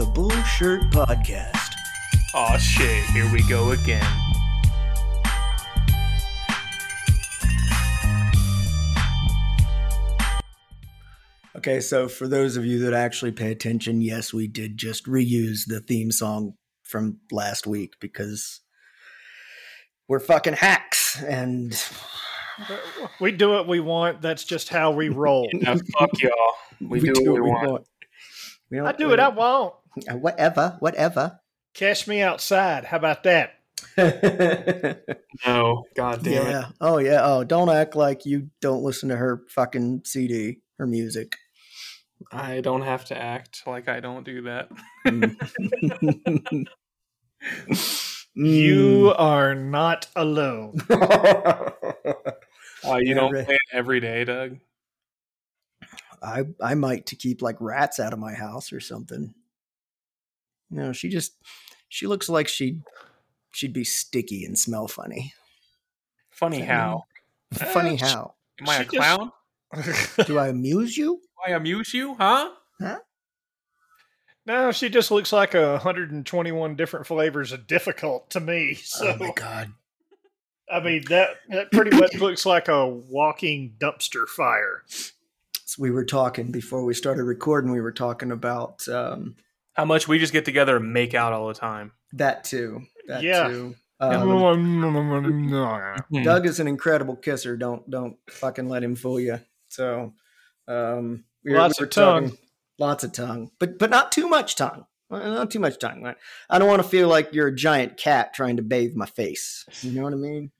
It's the Bullshirt Podcast. Aw shit, here we go again. Okay, so for those of you that actually pay attention, yes, we did just reuse the theme song from last week because we're fucking hacks and We do what we want. That's just how we roll. Now, fuck y'all. We, do, what we want. We don't- I do what I want. Uh, Whatever, whatever. Cash me outside. How about that? No, god damn it. Oh yeah. Oh, don't act like you don't listen to her fucking CD, her music. I don't have to act like I don't do that. Mm. You are not alone. Mm. Uh, you Yeah, don't right. play it every day, Doug. I I might to keep like rats out of my house or something. You know, she just she looks like she she'd be sticky and smell funny. Funny That how? Funny Eh, she- how? Am I a she just- clown? Do I amuse you? Do I amuse you, huh? no, she just looks like a 121 different flavors of difficult to me. So oh my god. I mean that that pretty much looks like a walking dumpster fire. So we were talking before we started recording. We were talking about um, How much we just get together and make out all the time. that too. That Yeah. too. Um, Doug is an incredible kisser. Don't don't fucking let him fool you. So, um, we were- Lots we were of tongue. talking- lots of tongue, but but not too much tongue. Well, Not too much tongue. right? I don't want to feel like you're a giant cat trying to bathe my face. You know what I mean?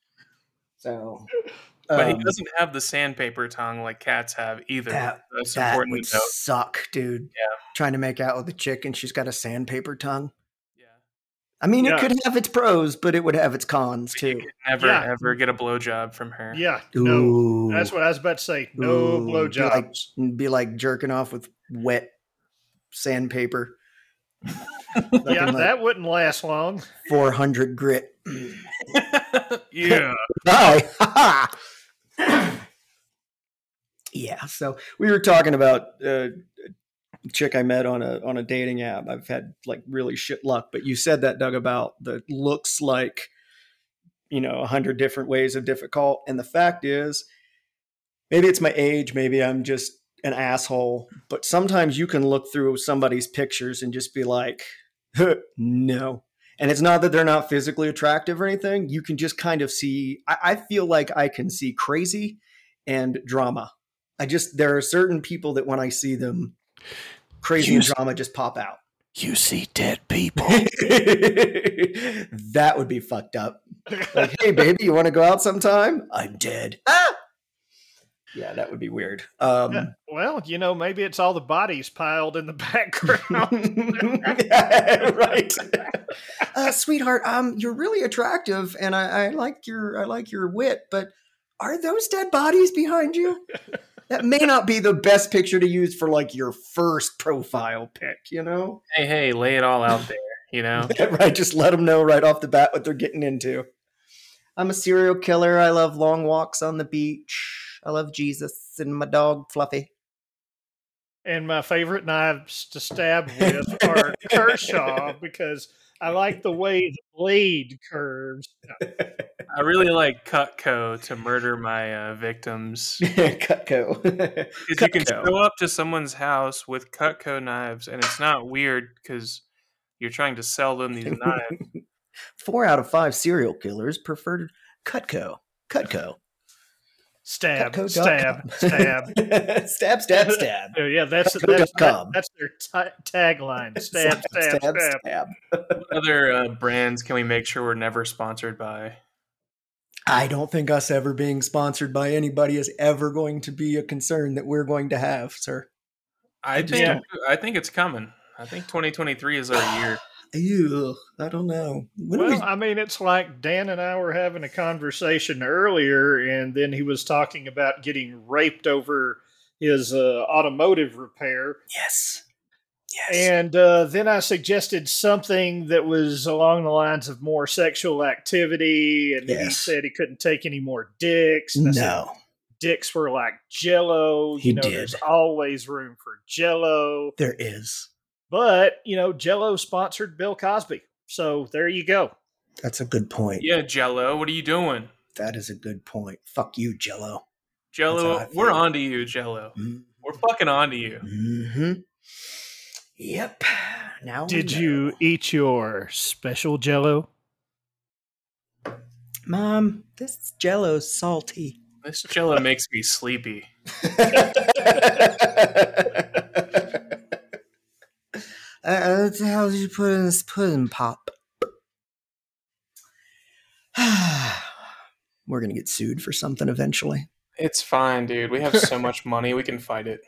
So, But he um, doesn't have the sandpaper tongue like cats have either. That- That's that important would to note. suck, dude. Yeah. Trying to make out with a chick and she's got a sandpaper tongue. Yeah. I mean, it could have its pros, but it would have its cons But you too. could never Yeah. ever get a blowjob from her. Yeah. No, Ooh. that's what I was about to say. No Ooh, be like- be like jerking off with wet sandpaper. yeah, like- that wouldn't last long. 400 grit. yeah. Bye. yeah. So we were talking about uh, a chick I met on a on a dating app. I've had like really shit luck, but you said that Doug about the looks like you know a hundred different ways of difficult, and the fact is, maybe it's my age, maybe I'm just an asshole, but sometimes you can look through somebody's pictures and just be like, no. And it's not that they're not physically attractive or anything. You can just kind of see, I, I feel like I can see crazy and drama. I just, there are certain people that when I see them, crazy and You- drama just pop out. You see dead people. that would be fucked up. Like, hey, baby, you want to go out sometime? I'm dead. Ah! Yeah, that would be weird. Um, Yeah, well, you know, maybe it's all the bodies piled in the background. right, uh, sweetheart. Um, you're really attractive, and I, I like your I like your wit. But are those dead bodies behind you? That may not be the best picture to use for like your first profile pic. You know, Hey, hey, lay it all out there. You know. right? Just let them know right off the bat what they're getting into. I'm a serial killer. I love long walks on the beach. I love Jesus and my dog Fluffy. and my favorite knives to stab with are Kershaw because I like the way the blade curves. I really like Cutco to murder my uh, victims. Cutco. Because you can Cutco. show up to someone's house with Cutco knives, and it's not weird because you're trying to sell them these knives. Four out of five serial killers preferred Cutco. Cutco. Stab, Cutco.com. stab, stab. stab, stab, stab. Yeah, that's that's, dot that, that's their t- tagline. Stab, stab, stab. stab. what other uh, brands can we make sure we're never sponsored by? I don't think us ever being sponsored by anybody is ever going to be a concern that we're going to have, sir. I just think don't- I think it's coming. I think 2023 is our year. Ew, I don't know. When Well, we, I mean, it's like Dan and I were having a conversation earlier, and then he was talking about getting raped over his uh, automotive repair. yes. Yes. And uh, then I suggested something that was along the lines of more sexual activity, and he said he couldn't take any more dicks. I said no. dicks were like Jello. He you know, did. there's always room for Jello. There is. But, you know, Jello sponsored Bill Cosby. So there you go. That's a good point. Yeah, Jello, what are you doing? That is a good point. Fuck you, Jello. Jello, That's how I we're feel. on to you, Jello. Mm. We're fucking on to you. hmm Yep. Now Did you eat your special Jello? Mom? This Jello's salty. This Jello makes me sleepy. Uh, what the hell did you put in this pudding pop? We're gonna get sued for something eventually. It's fine, dude. We have so much money, we can fight it.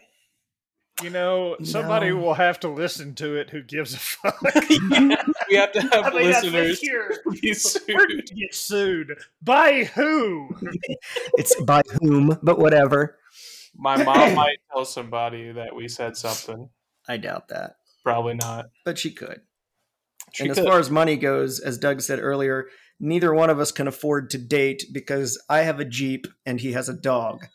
You know, somebody No. will have to listen to it who gives a fuck. We have to have I mean, listeners think you're, we're going to get sued. By who? It's by whom, but whatever. My mom might tell somebody that we said something. I doubt that, Probably not. but she could. She and could. as far as money goes, as Doug said earlier, neither one of us can afford to date because I have a Jeep and he has a dog.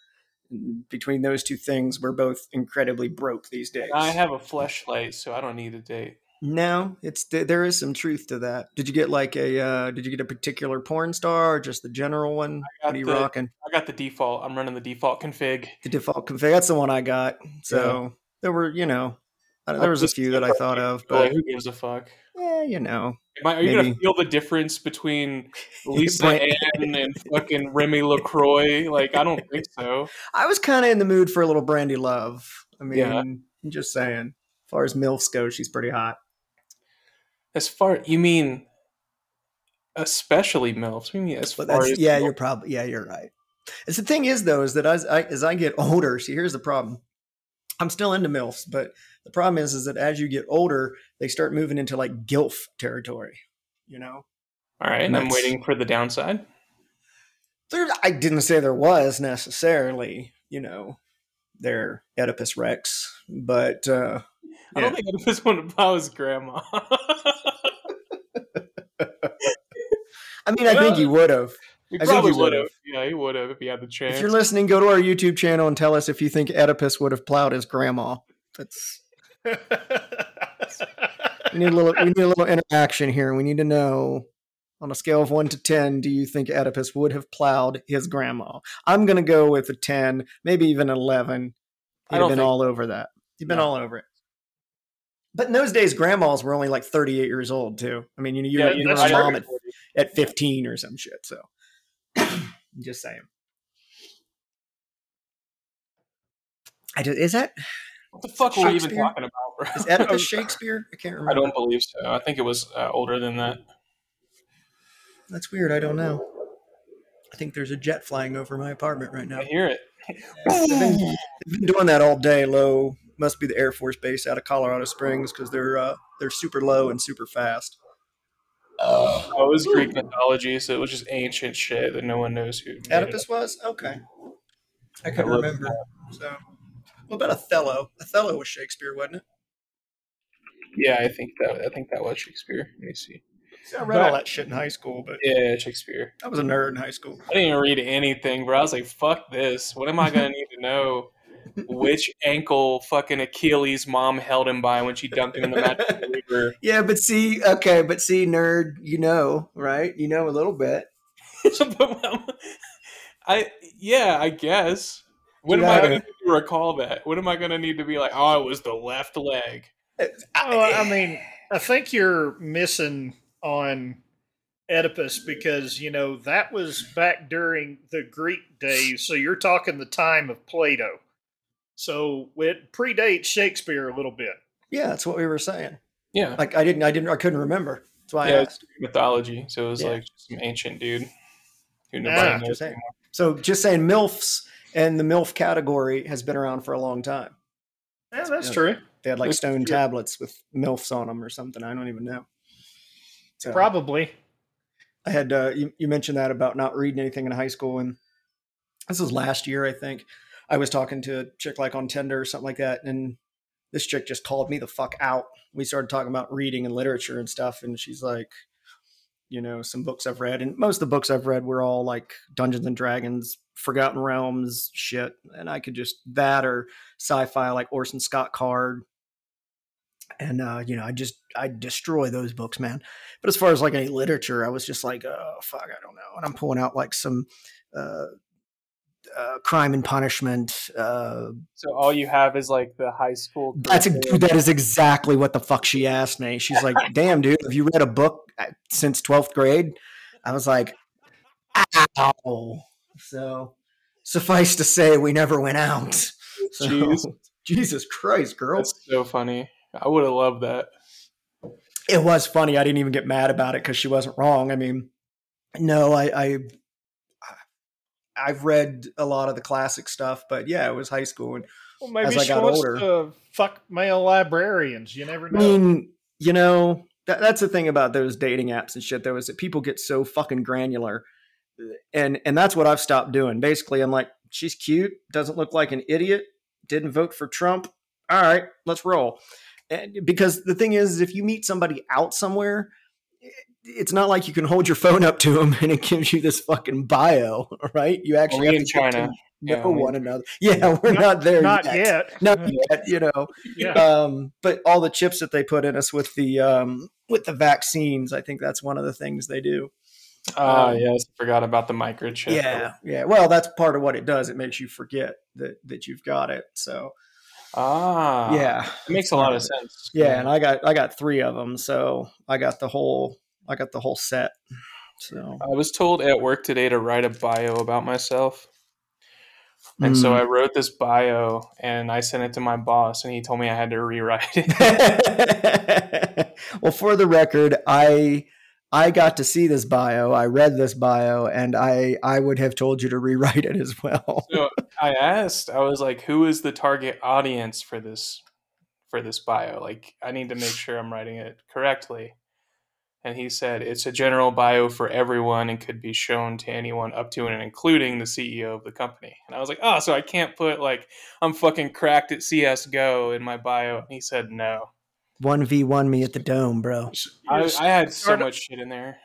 Between those two things, we're both incredibly broke these days. I have a fleshlight, so I don't need a date. No, it's there is some truth to that. Did you get like a uh, did you get a particular porn star or just the general one? What are you the- rocking? I got the default. I'm running the default config. The default config. That's the one I got. So there were, you know, uh, there was a few that I thought of, Like, but who gives a fuck? yeah, you know, Am I, are you gonna feel the difference between Lisa Ann and fucking Remy Lacroix? Like, I don't think so. I was kind of in the mood for a little Brandy Love. I mean, Yeah. I'm just saying. As far as milfs go, she's pretty hot. As far you mean, especially milfs. What do you mean as But far as yeah, milfs? you're probably yeah, you're right. It's the thing is though is that as I as I get older, see here's the problem. I'm still into milfs, but the problem is is that as you get older, they start moving into like gilf territory. You know, all right. And I'm waiting for the downside. there I didn't say there was necessarily. You know, they're Oedipus Rex, but uh, I don't think Oedipus wanted to plow his grandma. I mean, I think he would have. He I think probably he would have. Yeah, he would have if he had the chance. If you're listening, go to our YouTube channel and tell us if you think Oedipus would have plowed his grandma. That's we need a little we need a little interaction here. We need to know on a scale of one to ten, do you think Oedipus would have plowed his grandma? I'm gonna go with a ten, maybe even an eleven. He'd have been think- all over that. He'd been No. all over it. But in those days, grandmas were only like 38 years old too. I mean, you know, you, yeah, were- you that's were a mom at, at 15 or some shit. So, just saying. I do, is that What the fuck were we even talking about, bro? is Oedipus Shakespeare? I can't remember. I don't believe so. I think it was uh, older than that. That's weird. I don't know. I think there's a jet flying over my apartment right now. I hear it. I've been, I've been doing that all day low. Must be the Air Force Base out of Colorado Springs because they're uh, they're super low and super fast. Oh, it was Greek mythology, so it was just ancient shit that no one knows who. made it. Oedipus was okay. I couldn't I love remember. So, what about Othello? Othello was Shakespeare, wasn't it? Yeah, I think that I think that was Shakespeare. Let me see. I read all that shit in high school, but Yeah, Shakespeare. I was a nerd in high school. I didn't even read anything, bro. I was like, "Fuck this! What am I gonna need to know? Which ankle fucking Achilles' mom held him by when she dunked him in the magic river?" Yeah, but see, okay, but see, nerd, you know, right? You know a little bit. I yeah, I guess. What am I I- gonna need to recall that? What am I gonna need to be like, "Oh, it was the left leg"? Uh, oh, well, I mean, I think you're missing on Oedipus because, you know, that was back during the Greek days. So you're talking the time of Plato. So it predates Shakespeare a little bit. Yeah, that's what we were saying. Yeah, Like I didn't, I didn't, I couldn't remember. That's why I asked. it's mythology. So it was Yeah. like some ancient dude who nobody Just knows. saying. anymore. So just saying, milfs and the milf category has been around for a long time. Yeah, that's Yeah. true. They had like It's stone true. tablets with milfs on them or something. I don't even know. So, Probably. I had uh, you, you mentioned that about not reading anything in high school, and this was last year, I think. I was talking to a chick like on Tinder or something like that, and this chick just called me the fuck out. We started talking about reading and literature and stuff, and she's like, you know, some books I've read, and most of the books I've read were all like Dungeons and Dragons, Forgotten Realms shit, and I could just that or sci-fi like Orson Scott Card. and uh, you know, I just I destroy those books, man. But as far as like any literature, I was just like, oh fuck, I don't know. And I'm pulling out like some uh, uh, Crime and Punishment. Uh, So all you have is like the high school. that's a, dude, that is exactly what the fuck she asked me. She's like, "Damn, dude, have you read a book uh, since twelfth grade?" I was like, "Ow!" So suffice to say, we never went out. So, Jeez. Jesus Christ, girl! That's so funny. I would have loved that. it was funny. I didn't even get mad about it because she wasn't wrong. I mean, no, I, I I've read a lot of the classic stuff, but yeah, it was high school. And Well, maybe As I got older. to fuck male librarians. You never know. I mean, you know, that, that's the thing about those dating apps and shit. Though is that people get so fucking granular, and and that's what I've stopped doing. Basically, I'm like, she's cute, doesn't look like an idiot, didn't vote for Trump. All right, let's roll. And because the thing is, if you meet somebody out somewhere, it's not like you can hold your phone up to them and it gives you this fucking bio, right? You actually Only have in to get to China. know Yeah, one another. Yeah, we're not, there Not yet. yet. Not yet, you know Yeah. um, but all the chips that they put in us with the um, with the vaccines, I think that's one of the things they do. Ah, Um, yes, I forgot about the microchip. Yeah, yeah. Well, that's part of what it does. It makes you forget that that you've got it. So Ah, yeah, it makes a lot of sense. yeah. And I got I got three of them, so I got the whole I got the whole set. So I was told at work today to write a bio about myself. And so Mm. I wrote this bio and I sent it to my boss and he told me I had to rewrite it. well, for the record, I I got to see this bio. I read this bio, and I I would have told you to rewrite it as well. so I asked, I was like, who is the target audience for this for this bio? Like I need to make sure I'm writing it correctly. And he said it's a general bio for everyone and could be shown to anyone up to and including the CEO of the company. And I was like, oh, so I can't put like I'm fucking cracked at CS:GO in my bio. And he said no. One v one me at the dome, bro. I, I had so much shit in there.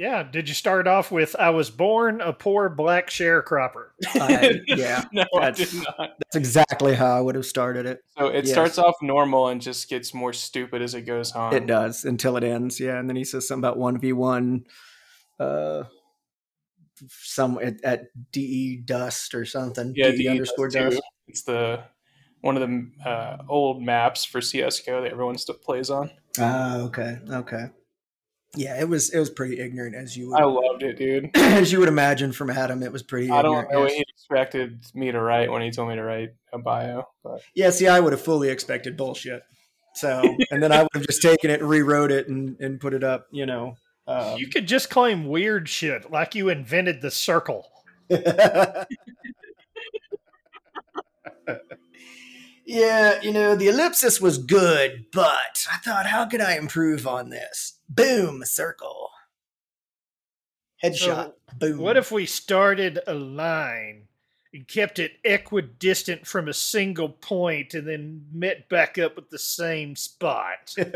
Yeah. Did you start off with "I was born a poor black sharecropper"? I- yeah, no, I that's- did not. That's exactly how I would have started it. So it Yes. starts off normal and just gets more stupid as it goes on. It does until it ends. Yeah, and then he says something about one v one, uh, some at, at de dust or something. Yeah, de DE underscore does too. dust. It's the one of the uh, old maps for CS:GO that everyone still plays on. Ah, okay, okay. Yeah, it was it was pretty ignorant as you would I loved it, dude. as you would imagine from Adam. It was pretty. I don't ignorant, know what he expected me to write when he told me to write a bio, but Yeah, see, I would have fully expected bullshit. So, and then I would have just taken it and rewrote it and, and put it up, you know. Um, you could just claim weird shit, like you invented the circle. yeah, you know, the ellipsis was good, but I thought, how could I improve on this? Boom, circle. Headshot. Boom. What if we started a line and kept it equidistant from a single point, and then met back up at the same spot? this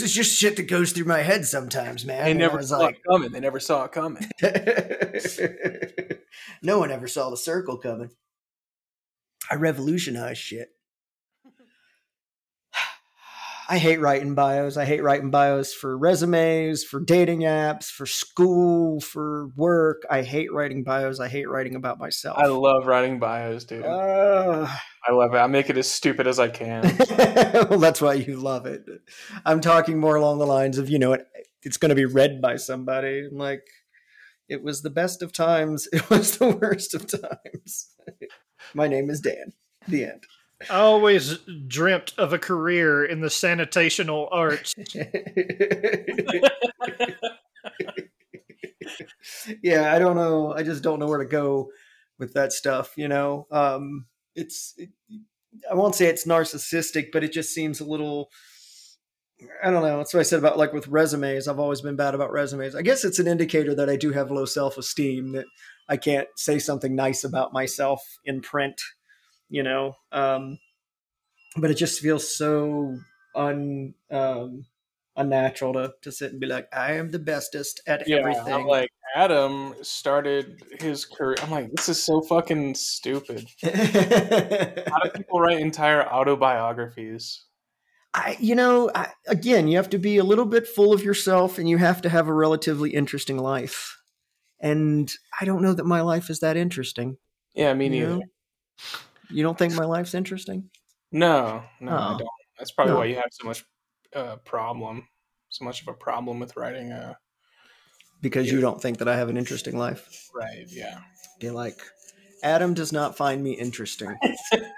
is just shit that goes through my head sometimes, man. they And I never was saw like, it coming. They never saw it coming. no one ever saw the circle coming. I revolutionized shit. I hate writing bios. I hate writing bios for resumes, for dating apps, for school, for work. I hate writing bios. I hate writing about myself. I love writing bios, dude. Uh, I love it. I make it as stupid as I can. well, that's why you love it. I'm talking more along the lines of, you know, it, it's going to be read by somebody. I'm like, it was the best of times. It was the worst of times. My name is Dan. The end. I always dreamt of a career in the sanitational arts. yeah, I don't know. I just don't know where to go with that stuff. You know, um, it's. It, I won't say it's narcissistic, but it just seems a little. I don't know. That's what I said about like with resumes. I've always been bad about resumes. I guess it's an indicator that I do have low self esteem. That I can't say something nice about myself in print. You know, um, but it just feels so un um, unnatural to to sit and be like, I am the bestest at yeah, everything. I'm like Adam started his career. I'm like, this is so fucking stupid. How do people write entire autobiographies? I, you know, I, again, you have to be a little bit full of yourself, and you have to have a relatively interesting life. And I don't know that my life is that interesting. Yeah, me You neither. know? You don't think my life's interesting? No, no, I Oh. don't. That's probably No. why you have so much uh, problem, so much of a problem with writing a Because you don't think that I have an interesting life. right. Yeah. Be like, Adam does not find me interesting.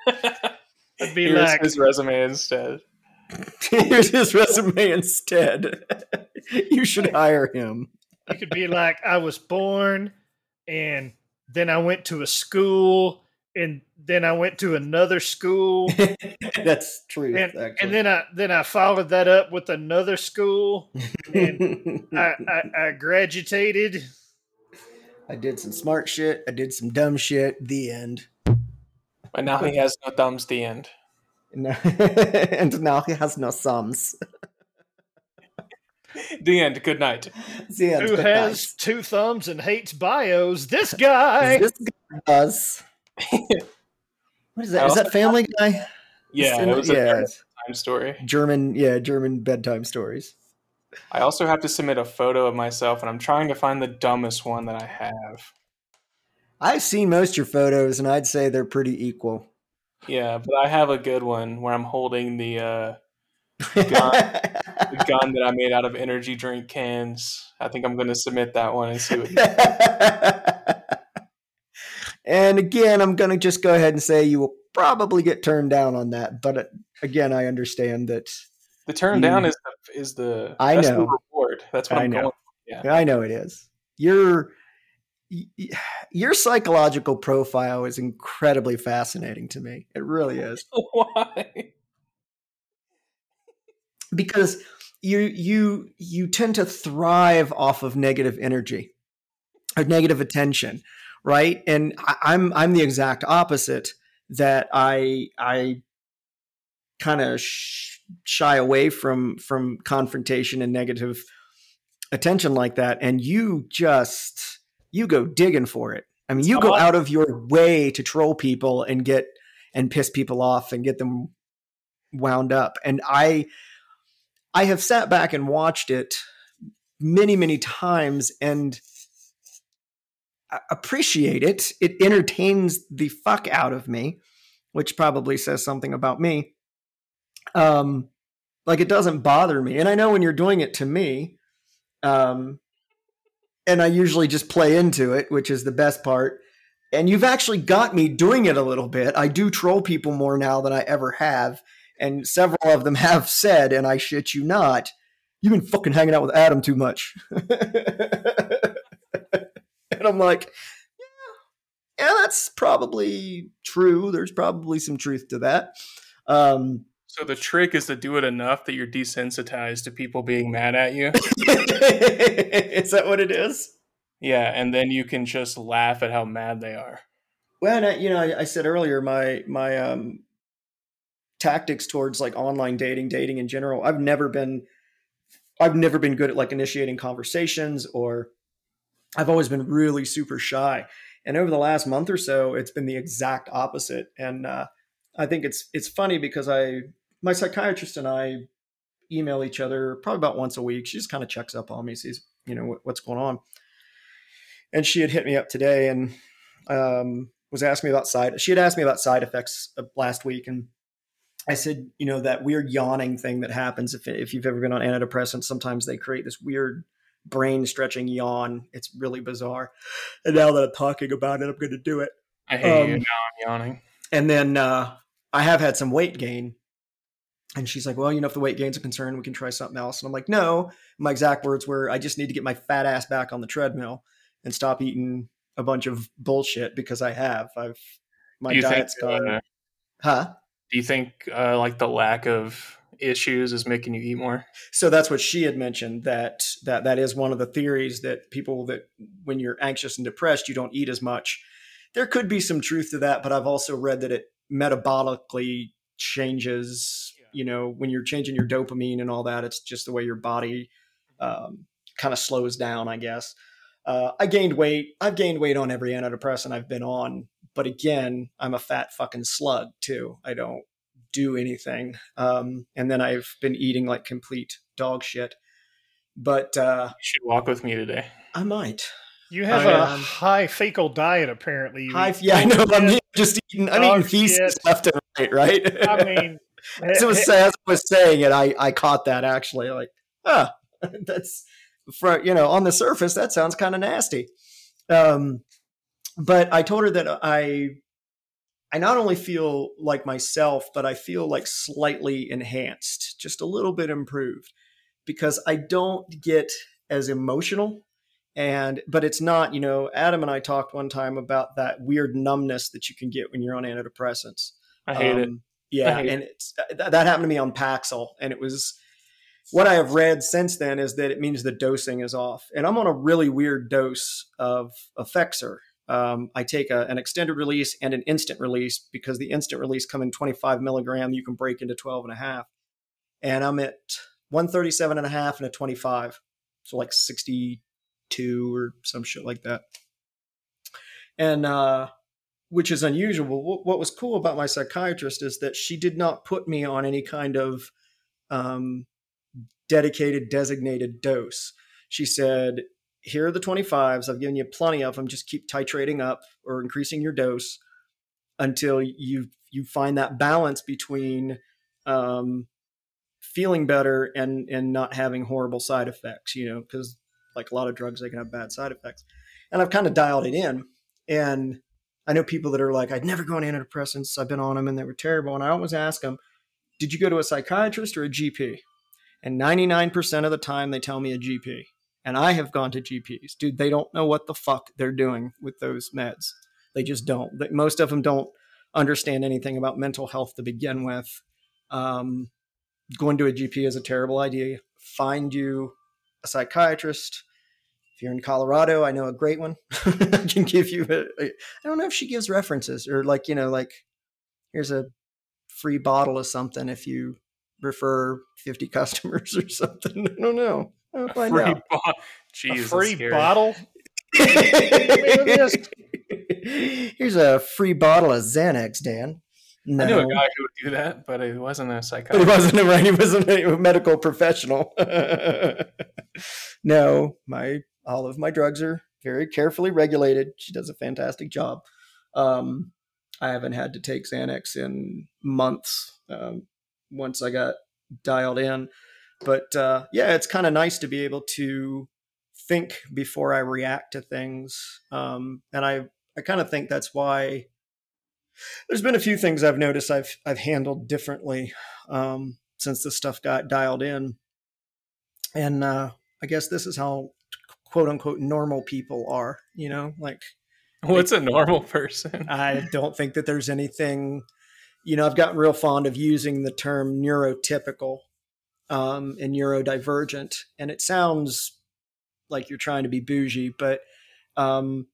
I'd be Here's like, his resume instead. Here's his resume instead. you should hire him. You could be like, I was born, and then I went to a school, and then I went to another school, That's true. and, and then I then I followed that up with another school. and I, I, I graduated. I did some smart shit. I did some dumb shit. The end. But now he has no thumbs. The end. No- and now he has no sums. The end. Good night. The end. Who Good has two thumbs and hates bios? This guy. This guy does. What is that? I Is also that Family Guy? Yeah, it was a yeah. time story. German, yeah, German bedtime stories. I also have to submit a photo of myself, and I'm trying to find the dumbest one that I have. I've seen most of your photos, and I'd say they're pretty equal. Yeah, but I have a good one where I'm holding the uh, the gun that I made out of energy drink cans. I think I'm going to submit that one and see what. and again, I'm going to just go ahead and say you will probably get turned down on that. But uh, again, I understand that. The turn You- down is the, is the I know. the reward. That's what I I'm know. going. I know it is. Your your psychological profile is incredibly fascinating to me. It really is. Why? Because you you you tend to thrive off of negative energy or negative attention right? And I, i'm i'm the exact opposite that i i kind of sh- shy away from from confrontation and negative attention like that and you just you go digging for it. I mean you go out of your way to troll people and get and piss people off and get them wound up. And i I have sat back and watched it many, many times and appreciate it. It entertains the fuck out of me, which probably says something about me. Um, like it doesn't bother me, and I know when you're doing it to me, um, and I usually just play into it, which is the best part. And you've actually got me doing it a little bit. I do troll people more now than I ever have and several of them have said, and I shit you not, you've been fucking hanging out with Adam too much. and I'm like, yeah, yeah, that's probably true. There's probably some truth to that. Um, So the trick is to do it enough that you're desensitized to people being mad at you. is that what it is? Yeah, and then you can just laugh at how mad they are. Well, and I, you know, I, I said earlier, my my um, tactics towards like online dating, dating in general, I've never been, I've never been good at like initiating conversations, or I've always been really super shy. And over the last month or so, it's been the exact opposite. And uh, I think it's it's funny because I, my psychiatrist and I, email each other probably about once a week. She just kind of checks up on me, sees you know what, what's going on. And she had hit me up today and um, was asking me about side. She had asked me about side effects last week, and I said, you know, that weird yawning thing that happens if if you've ever been on antidepressants. Sometimes they create this weird brain stretching yawn. It's really bizarre. And now that I'm talking about it, I'm going to do it. I hate Um, you. Now I'm yawning. And then uh, I have had some weight gain. And she's like, well, you know, if the weight gain's a concern, we can try something else. And I'm like, no. My exact words were, I just need to get my fat ass back on the treadmill and stop eating a bunch of bullshit because I have. I've my do you think? diet's gone. Uh, huh? Do you think uh, like the lack of issues is making you eat more? So that's what she had mentioned that that that is one of the theories that people that when you're anxious and depressed, you don't eat as much. There could be some truth to that, but I've also read that it metabolically changes. You know, when you're changing your dopamine and all that, it's just the way your body um, kind of slows down, I guess. Uh, I gained weight. I've gained weight on every antidepressant I've been on, but again, I'm a fat fucking slug too. I don't do anything. Um, and then I've been eating like complete dog shit. But uh, You should walk with me today. I might. You have I, a um, high fecal diet, apparently. High, yeah, I know. dog I'm just eating. I'm Dog eating feces shit. left and right. Right. I mean, as, it was, as I was saying it, I I caught that actually. Like, ah, that's for you know on the surface that sounds kind of nasty. Um, but I told her that I I not only feel like myself, but I feel like slightly enhanced, just a little bit improved, because I don't get as emotional. And but it's not, you know, Adam and I talked one time about that weird numbness that you can get when you're on antidepressants. I hate it. Um, Yeah, hate and it's th- that happened to me on Paxil, and it was what I have read since then is that it means the dosing is off, and I'm on a really weird dose of Effexor. Um, I take a, an extended release and an instant release because the instant release come in 25 milligram. You can break into 12 and a half, and I'm at 137 and a half and a 25, so like 62 or some shit like that. And uh, which is unusual. What, was cool about my psychiatrist is that she did not put me on any kind of um, dedicated, designated dose. She said, Here are the 25s. I've given you plenty of them. Just keep titrating up or increasing your dose until you you find that balance between um, feeling better and and not having horrible side effects. You know, because like a lot of drugs, they can have bad side effects. And I've kind of dialed it in. And I know people that are like, I'd never go on antidepressants. I've been on them and they were terrible. And I always ask them, did you go to a psychiatrist or a GP? And 99% of the time they tell me a GP. And I have gone to GPs. Dude, they don't know what the fuck they're doing with those meds. They just don't. Most of them don't understand anything about mental health to begin with. Um, going to a GP is a terrible idea. Find you a psychiatrist. If you're in Colorado, I know a great one. I can give you a, a, I don't know if she gives references or like, you know, like here's a free bottle of something if you refer 50 customers or something. I don't know. I'll Free out. bo- a free scary. bottle. Here's a free bottle of Xanax, Dan. No, I knew a guy who would do that, but it wasn't a but he psychiatrist. wasn't a right. He wasn't a medical professional. no, my all of my drugs are very carefully regulated. She does a fantastic job. Um, I haven't had to take Xanax in months. Um, once I got dialed in, but uh, yeah, it's kind of nice to be able to think before I react to things. Um, and I I kind of think that's why there's been a few things I've noticed I've I've handled differently um, since this stuff got dialed in, and uh, I guess this is how quote unquote normal people are. You know, like What's a normal person? I don't think that there's anything. You know, I've gotten real fond of using the term neurotypical um, and neurodivergent, and it sounds like you're trying to be bougie, but um,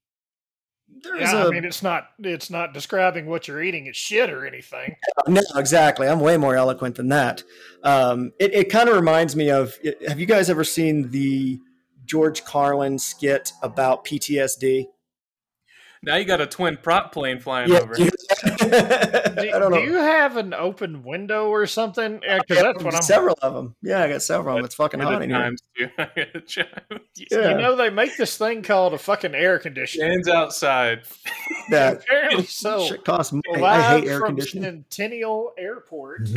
there is Yeah, a I mean, it's not it's not describing what you're eating. It's shit or anything. no, exactly. I'm way more eloquent than that. Um, it it kind of reminds me of. Have you guys ever seen the George Carlin skit about PTSD? Now you got a twin prop plane flying Yeah, over. Do you- Do, I don't know. do you have an open window or something? Because Yeah, that's what I'm. several of them. Yeah, I got several of them. It's fucking hot in here. I. Yeah. You know they make this thing called a fucking air conditioner. Stands outside. That Apparently so. shit costs money. Live I hate air from conditioning. Centennial Airport.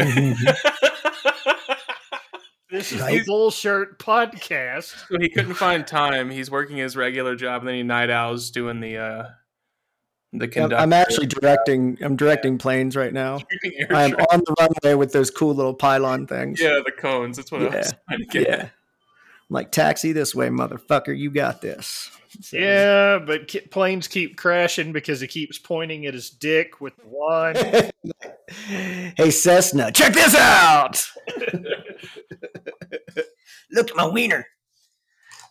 This is Right. the Bull Shirt Podcast. so he couldn't find time. He's working his regular job, and then he night owls doing the uh the I'm, conductor. I'm actually directing. I'm directing planes right now. I'm tra- on the runway with those cool little pylon things. yeah, the cones. That's what I was trying to get. Yeah. I'm like taxi this way, motherfucker. You got this. So- Yeah, but ki- planes keep crashing because he keeps pointing at his dick with the wand. hey Cessna, check this out. Look at my wiener.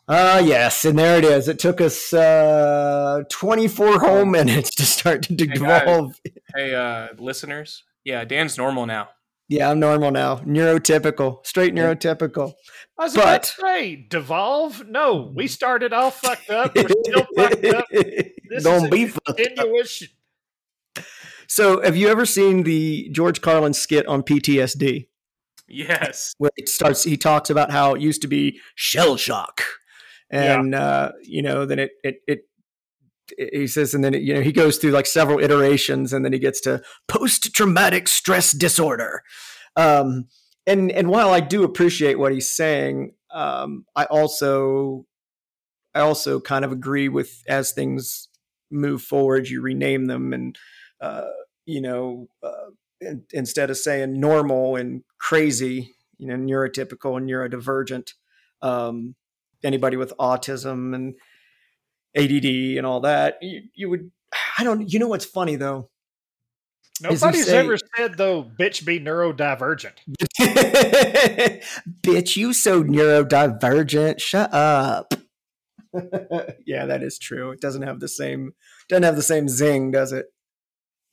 Ah, yes, and there it is. It took us uh, 24 Oh. whole minutes to start to devolve. Hey, uh, listeners. Yeah, Dan's normal now. Yeah, I'm normal now. Neurotypical, straight neurotypical. I was about But- to say, devolve? No, we started all fucked up. We're still fucked up. This Don't is be a fucked up. So, have you ever seen the George Carlin skit on PTSD? Yes. where it starts he talks about how it used to be shell shock and uh you know then it it it he says and then it, you know he goes through like several iterations and then he gets to post traumatic stress disorder. Um and and while i do appreciate what he's saying um i also i also kind of agree with as things move forward you rename them and uh you know uh, in, instead of saying normal and crazy, you know, neurotypical and neurodivergent, um, anybody with autism and ADD and all that, you, you would, I don't, you know what's funny though? Nobody's say- ever said, though, bitch be neurodivergent. Bitch, you so neurodivergent. Shut up. yeah, that is true. It doesn't have the same, doesn't have the same zing, does it?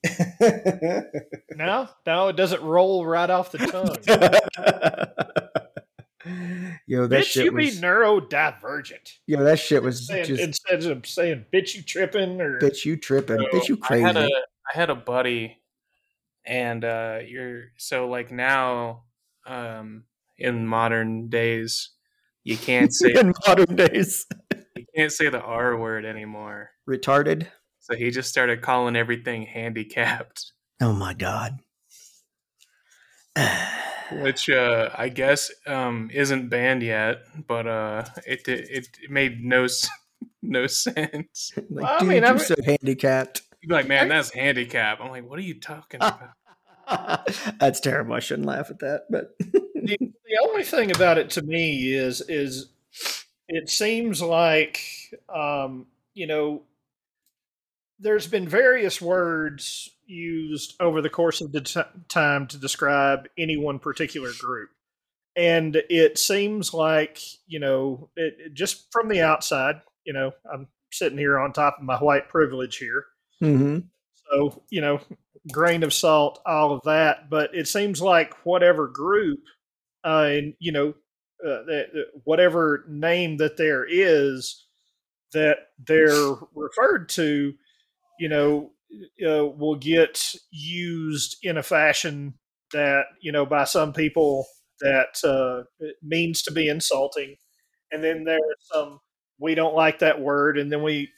No, no, it doesn't roll right off the tongue. Yo, that bitch, shit you was. be neurodivergent. yo, that shit was Saying- just. instead of saying, bitch, you tripping or. Bitch, you tripping. So, bitch, you crazy." I had a I had a buddy, and uh, you're so like now, um, in modern days, you can't say in modern days. you can't say the R word anymore. Retarded. So he just started calling everything handicapped, Oh my god. which uh, I guess um, isn't banned yet, but uh, it it, it made no no sense. like, Well, I dude, mean, you're I so handicapped. You'd be like, man, that's handicap. I'm like, what are you talking about? That's terrible. I shouldn't laugh at that, but the, the only thing about it to me is is it seems like um, you know there's been various words used over the course of the t- time to describe any one particular group and it seems like you know it, it- just from the outside you know i'm sitting here on top of my white privilege here Mhm. so, you know, grain of salt, all of that. But it seems like whatever group, uh, and, you know, uh, that whatever name that there is that they're referred to, you know, uh, will get used in a fashion that, you know, by some people that uh, it means to be insulting. And then there's some, we don't like that word. And then we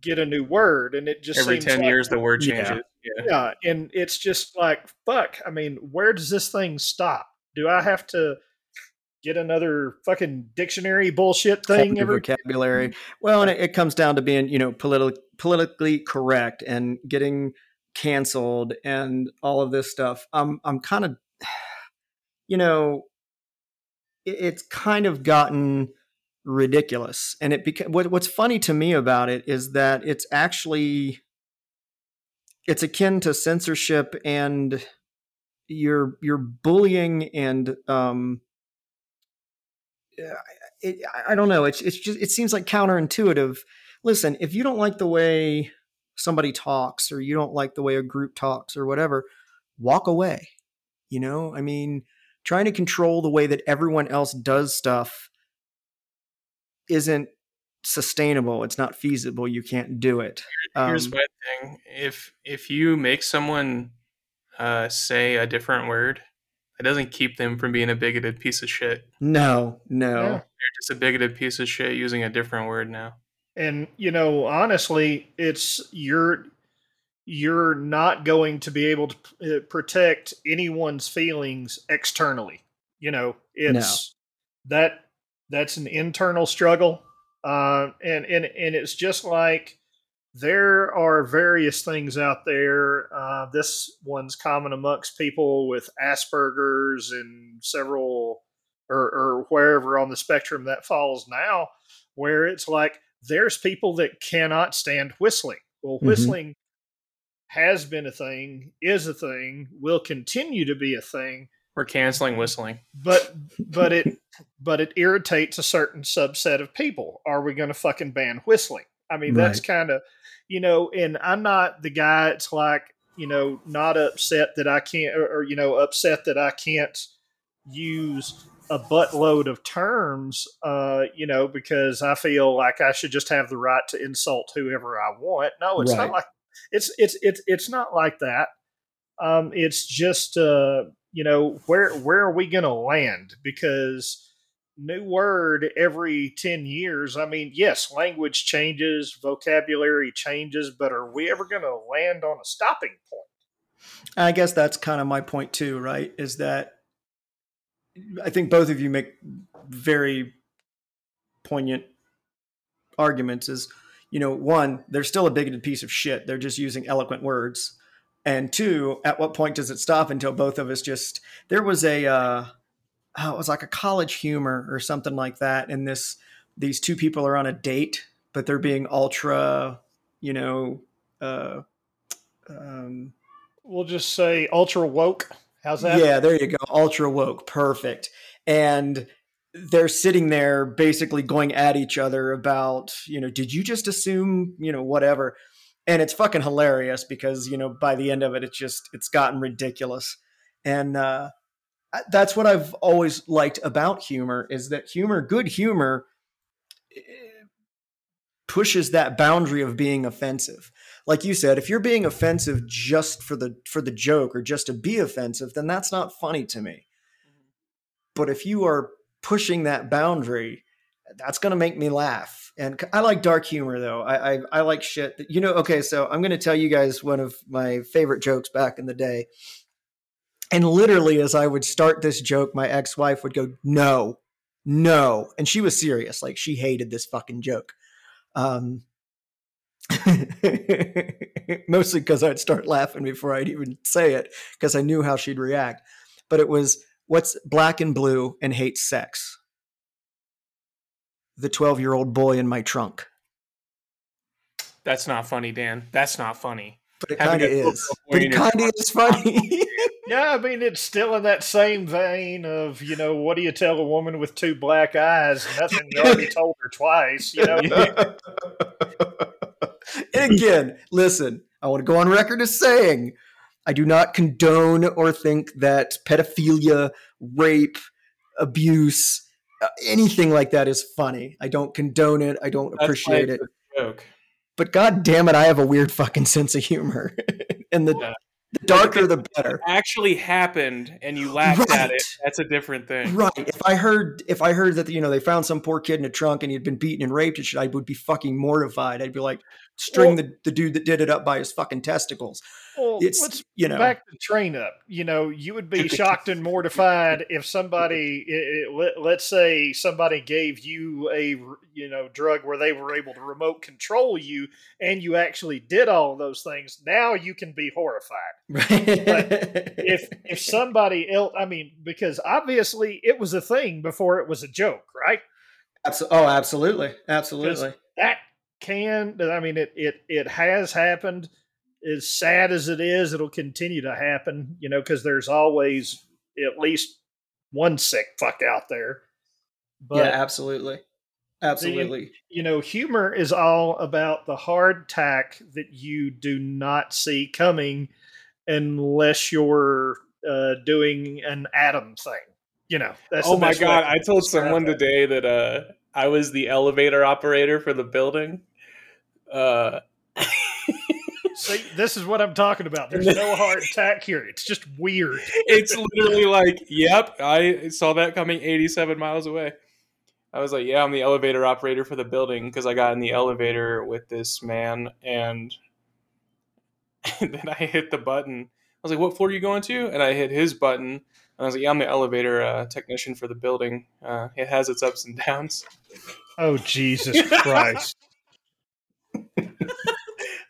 get a new word. And it just Every seems ten like- years, the word Yeah. changes. Yeah. yeah, and it's just like fuck. I mean, where does this thing stop? Do I have to get another fucking dictionary bullshit thing every? vocabulary. Well, and it, it comes down to being, you know, politi- politically correct and getting canceled and all of this stuff. I'm I'm kind of, you know, it, it's kind of gotten ridiculous, and it beca- what, what's funny to me about it is that it's actually it's akin to censorship and you're you're bullying and um it, I don't know. It's it's just it seems like counterintuitive. Listen, if you don't like the way somebody talks, or you don't like the way a group talks, or whatever, walk away. You know, I mean, trying to control the way that everyone else does stuff isn't sustainable. It's not feasible. You can't do it. Here's Um, my thing: if if you make someone uh, say a different word, it doesn't keep them from being a bigoted piece of shit. no, no. Yeah. They're just a bigoted piece of shit using a different word now. And you know, honestly, it's you're you're not going to be able to p- uh, protect anyone's feelings externally. You know, it's that that's an internal struggle, uh, and and and it's just like there are various things out there. Uh, this one's common amongst people with Asperger's and several, or, or wherever on the spectrum that falls now, where it's like there's people that cannot stand whistling. Well, Mhm. whistling has been a thing, is a thing, will continue to be a thing, We're canceling whistling. but but it but it irritates a certain subset of people. Are we going to fucking ban whistling? I mean, that's kind of you know, and I'm not the guy. It's like you know, not upset that I can't, or, or you know, upset that I can't use a buttload of terms, uh, you know, because I feel like I should just have the right to insult whoever I want. No, it's Right. not like it's it's it's it's not like that. Um, it's just uh, you know where where are we going to land? Because new word every 10 years. I mean, yes, language changes, vocabulary changes, but are we ever going to land on a stopping point? I guess that's kind of my point too, right? Is that I think both of you make very poignant arguments. Is you know, one, they're still a bigoted piece of shit. They're just using eloquent words. And two, at what point does it stop until both of us just there was a uh oh, it was like a college humor or something like that. And this these two people are on a date, but they're being ultra, you know, uh um We'll just say ultra woke. How's that? yeah, there you go. Ultra woke. Perfect. And they're sitting there basically going at each other about, you know, did you just assume, you know, whatever. And it's fucking hilarious because, you know, by the end of it, it's just, it's gotten ridiculous. And uh, that's what I've always liked about humor is that humor, good humor, eh, pushes that boundary of being offensive like you said, if you're being offensive just for the for the joke or just to be offensive, then that's not funny to me. But if you are pushing that boundary, that's going to make me laugh. And I like dark humor though. I I, I like shit that you know. Okay, so I'm going to tell you guys one of my favorite jokes back in the day. And literally, as I would start this joke, my ex-wife would go, "No, no," and she was serious. Like she hated this fucking joke. Um, mostly because I'd start laughing before I'd even say it because I knew how she'd react. But it was what's black and blue and hates sex? The 12 year old boy in my trunk. That's not funny, Dan. That's not funny. But it kind of is. But it kind of is funny. Yeah, I mean, it's still in that same vein of, you know, what do you tell a woman with two black eyes? Nothing you already told her twice, you know? and again, listen, I want to go on record as saying I do not condone or think that pedophilia, rape, abuse, uh, anything like that is funny. I don't condone it. I don't That's why appreciate it. joke. But god damn it, I have a weird fucking sense of humor. and the, Yeah. the darker the better. Actually happened, and you laughed at it. That's a different thing. Right. If I heard if I heard that you know they found some poor kid in a trunk and he'd been beaten and raped and shit, I would be fucking mortified. I'd be like, string Well- the, the dude that did it up by his fucking testicles. Well, It's let's you know back the train up. You know, you would be shocked and mortified if somebody, i- i- let, let's say, somebody gave you a you know drug where they were able to remote control you, and you actually did all those things. Now you can be horrified. If if somebody else, I mean, because obviously it was a thing before it was a joke, right? Abso- oh, absolutely, absolutely. that can i mean it it it has happened as sad as it is it'll continue to happen you know because there's always at least one sick fuck out there but yeah, absolutely, absolutely. you know humor is all about the hard tack that you do not see coming unless you're uh, doing an Adam thing you know that's oh my god! I told someone that. today that uh, I was the elevator operator for the building. Uh, See, this is what I'm talking about. There's no hard tack here. It's just weird. it's literally like, yep, I saw that coming 87 miles away. I was like, yeah, I'm the elevator operator for the building because I got in the elevator with this man and, and then I hit the button. I was like, what floor are you going to? And I hit his button. And I was like, yeah, I'm the elevator uh, technician for the building. Uh, it has its ups and downs. Oh Jesus Christ!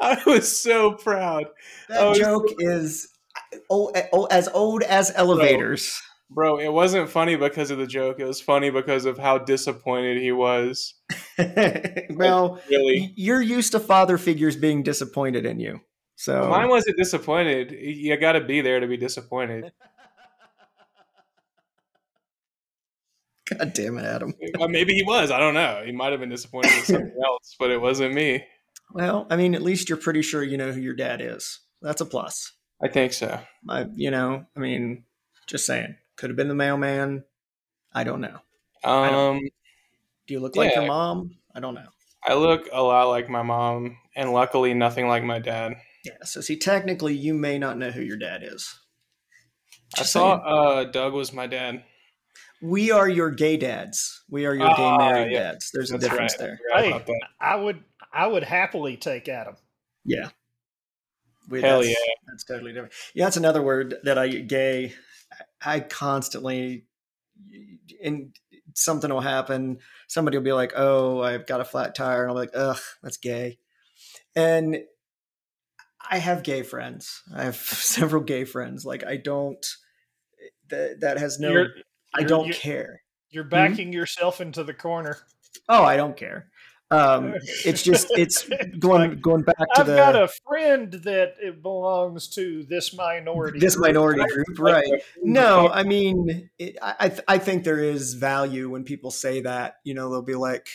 I was so proud. That Oh, joke is oh, oh, as old as elevators. Bro, it wasn't funny because of the joke. It was funny because of how disappointed he was. well, Really. you're used to father figures being disappointed in you. So Mine wasn't disappointed. You got to be there to be disappointed. God damn it, Adam. Maybe he was. I don't know. He might have been disappointed with something else, but it wasn't me. Well, I mean, at least you're pretty sure you know who your dad is. That's a plus. I think so. I, you know, I mean, just saying. Could have been the mailman. I don't know. Um, Do you look like your mom? I don't know. I look a lot like my mom, and luckily nothing like my dad. Yeah. So see, technically, you may not know who your dad is. I saw uh, Doug was my dad. We are your gay dads. We are your gay Ah, married yeah. dads. There's a difference right. There. forgot Hey. I would I would happily take Adam. Yeah. We, Hell that's, yeah. That's totally different. Yeah, that's another word that I gay. I constantly, and something will happen. Somebody will be like, "Oh, I've got a flat tire," and I'll be like, "Ugh, that's gay." And I have gay friends. I have several gay friends. Like I don't. That that has no. You're- I you're- don't you're- care. You're hmm? backing yourself into the corner. Oh, I don't care. Um, it's just it's going like, going back to I've the got a friend that it belongs to this minority. this group. minority group, right? No, I mean, it, I I I think there is value when people say that. You know, they'll be like,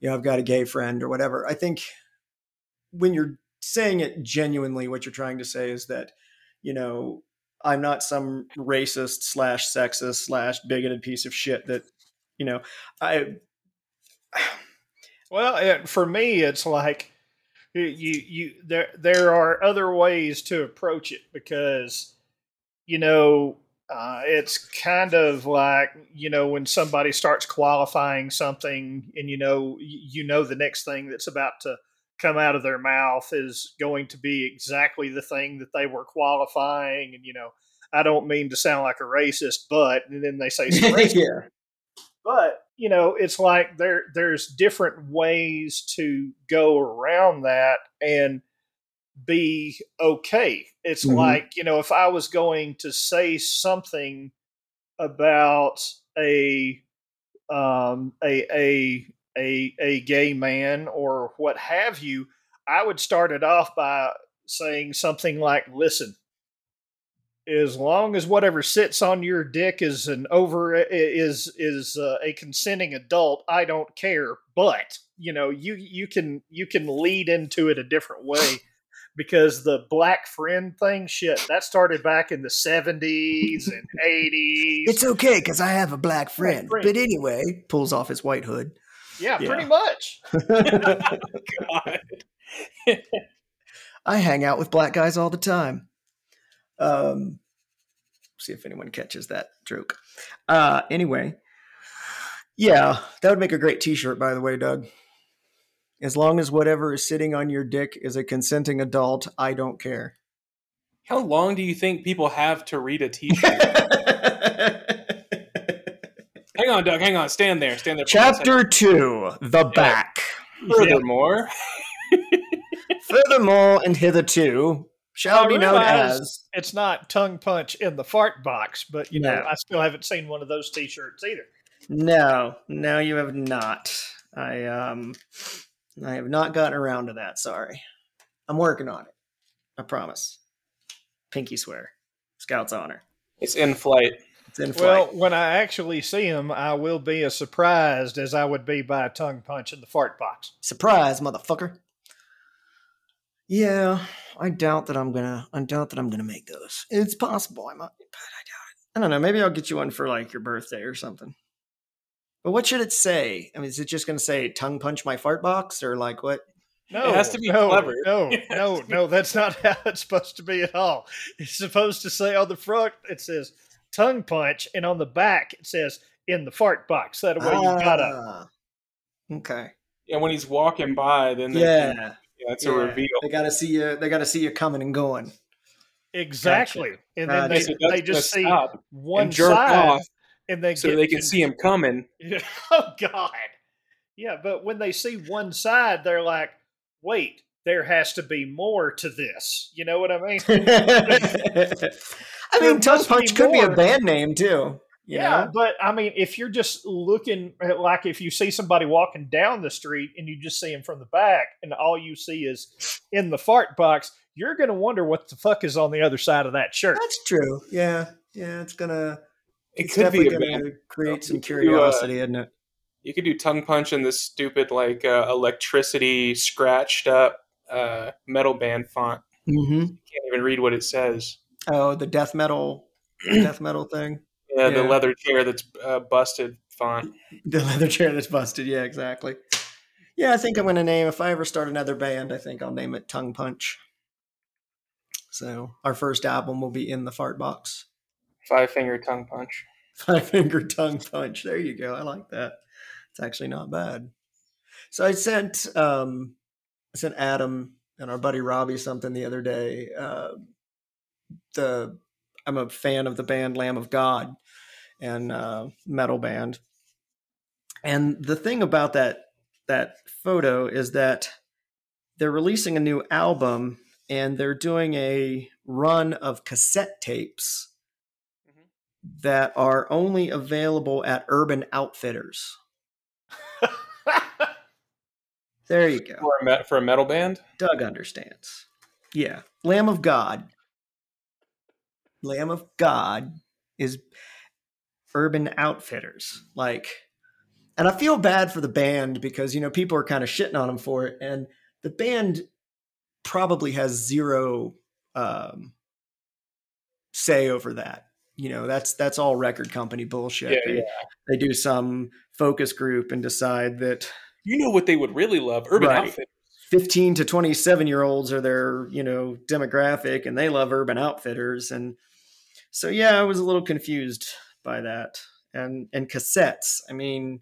you know, I've got a gay friend or whatever. I think when you're saying it genuinely, what you're trying to say is that, you know, I'm not some racist slash sexist slash bigoted piece of shit that, you know, I. Well, it, for me, it's like you, you there there are other ways to approach it because you know uh, it's kind of like you know when somebody starts qualifying something and you know you know the next thing that's about to come out of their mouth is going to be exactly the thing that they were qualifying and you know I don't mean to sound like a racist but and then they say yeah. but you know it's like there there's different ways to go around that and be okay it's Mhm. like you know if i was going to say something about a um a a a a gay man or what have you i would start it off by saying something like listen as long as whatever sits on your dick is an over is is uh, a consenting adult i don't care but you know you you can you can lead into it a different way because the black friend thing shit that started back in the 70s and 80s It's okay because I have a black friend. friend. But anyway, pulls off his white hood. yeah, yeah. pretty much God. I hang out with black guys all the time. Um, see if anyone catches that joke. Uh, anyway, yeah, that would make a great T-shirt, by the way, Doug. As long as whatever is sitting on your dick is a consenting adult, I don't care. How long do you think people have to read a T-shirt? hang on, Doug. Hang on. Stand there. Stand there. for one second. Chapter two: The back. Furthermore, Furthermore, and hitherto shall I be known as it's not tongue punch in the fart box but you know No. i still haven't seen one of those t-shirts either No, no, you have not. I um, I have not gotten around to that. Sorry, I'm working on it. I promise. Pinky swear. Scout's honor. it's in flight. It's in flight. Well, when I actually see him, I will be as surprised as I would be by a tongue punch in the fart box. Surprise, motherfucker. Yeah, I doubt that I'm gonna. I doubt that I'm gonna make those. It's possible I might, but I doubt it. I don't know. Maybe I'll get you one for like your birthday or something. But what should it say? I mean, is it just gonna say "tongue punch my fart box" or like what? No, It has to be no, clever. No, no, no. That's not how it's supposed to be at all. It's supposed to say on the front it says tongue punch, and on the back it says in the fart box. That way you gotta. Ah, Okay. Yeah, when he's walking by, then they Yeah. can, yeah, that's yeah. a reveal. They gotta see you. They gotta see you coming and going. Exactly, and then Gotcha. they, So they just see one and jerk side, off and they so get they can see him coming. oh God, yeah. But when they see one side, they're like, "Wait, there has to be more to this." You know what I mean? I mean, Tongue must be Punch could be a band name too. You yeah, know? but I mean, if you're just looking at like if you see somebody walking down the street and you just see him from the back, and all you see is in the fart box, you're gonna wonder what the fuck is on the other side of that shirt. that's true. Yeah, yeah. It's gonna. It It's could be a gonna band. create some You could do, uh, curiosity, isn't it? You could do tongue punch in this stupid like uh, electricity scratched up uh, metal band font. Mm-hmm. Can't even read what it says. Oh, the death metal, death metal thing. Yeah, the leather chair that's uh, busted font. The leather chair that's busted. Yeah, exactly. Yeah, I think I'm going to name, if I ever start another band, I think I'll name it Tongue Punch. So our first album will be In the Fart Box. Five finger tongue punch. Five Finger Tongue Punch. There you go. I like that. It's actually not bad. So I sent, um, I sent Adam and our buddy Robbie something the other day. Uh, the I'm a fan of the band Lamb of God and uh, metal band. And the thing about that that photo is that they're releasing a new album and they're doing a run of cassette tapes that are only available at Urban Outfitters. There you go. For a, met- for a metal band? Doug understands. Yeah. Lamb of God. Lamb of God is Urban Outfitters. Like, and I feel bad for the band because, you know, people are kind of shitting on them for it. And the band probably has zero um, say over that. You know, that's that's all record company bullshit. Yeah, they, yeah. they do some focus group and decide that You know what they would really love? Urban Right. Outfitters. 15 to 27 year olds are their you know demographic and they love urban outfitters and so yeah i was a little confused by that and and cassettes i mean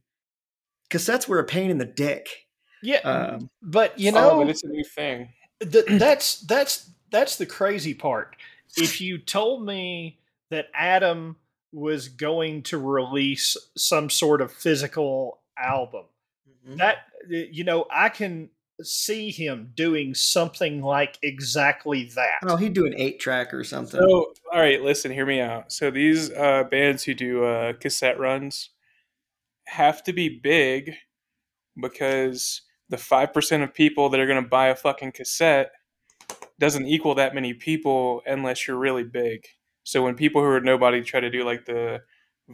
cassettes were a pain in the dick Yeah, um, but you Oh, know, but it's a new thing. th- that's that's that's the crazy part. If you told me that Adam was going to release some sort of physical album, that you know, I can see him doing something like exactly that. oh he'd do an eight track or something So, all right, listen, hear me out. So these uh, bands who do uh, cassette runs have to be big because the five percent of people that are going to buy a fucking cassette doesn't equal that many people unless you're really big. So when people who are nobody try to do like the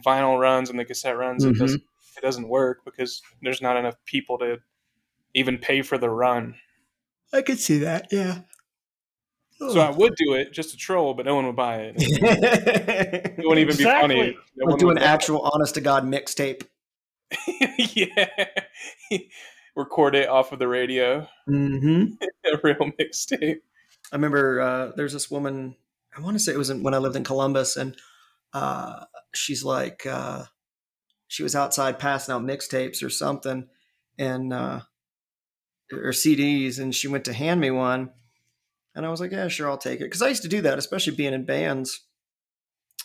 vinyl runs and the cassette runs, Mhm. it doesn't it doesn't work because there's not enough people to even pay for the run. i could see that yeah So I would do it just to troll, but no one would buy it. It wouldn't even be funny. No like one do an buy actual honest to god mixtape yeah. Record it off of the radio. mm-hmm. A real mixtape. I remember uh, there's this woman. I want to say it was in, when I lived in Columbus, and uh, she's like, uh, she was outside passing out mixtapes or something, and uh, or CDs, and she went to hand me one, and I was like, yeah, sure, I'll take it, because I used to do that, especially being in bands.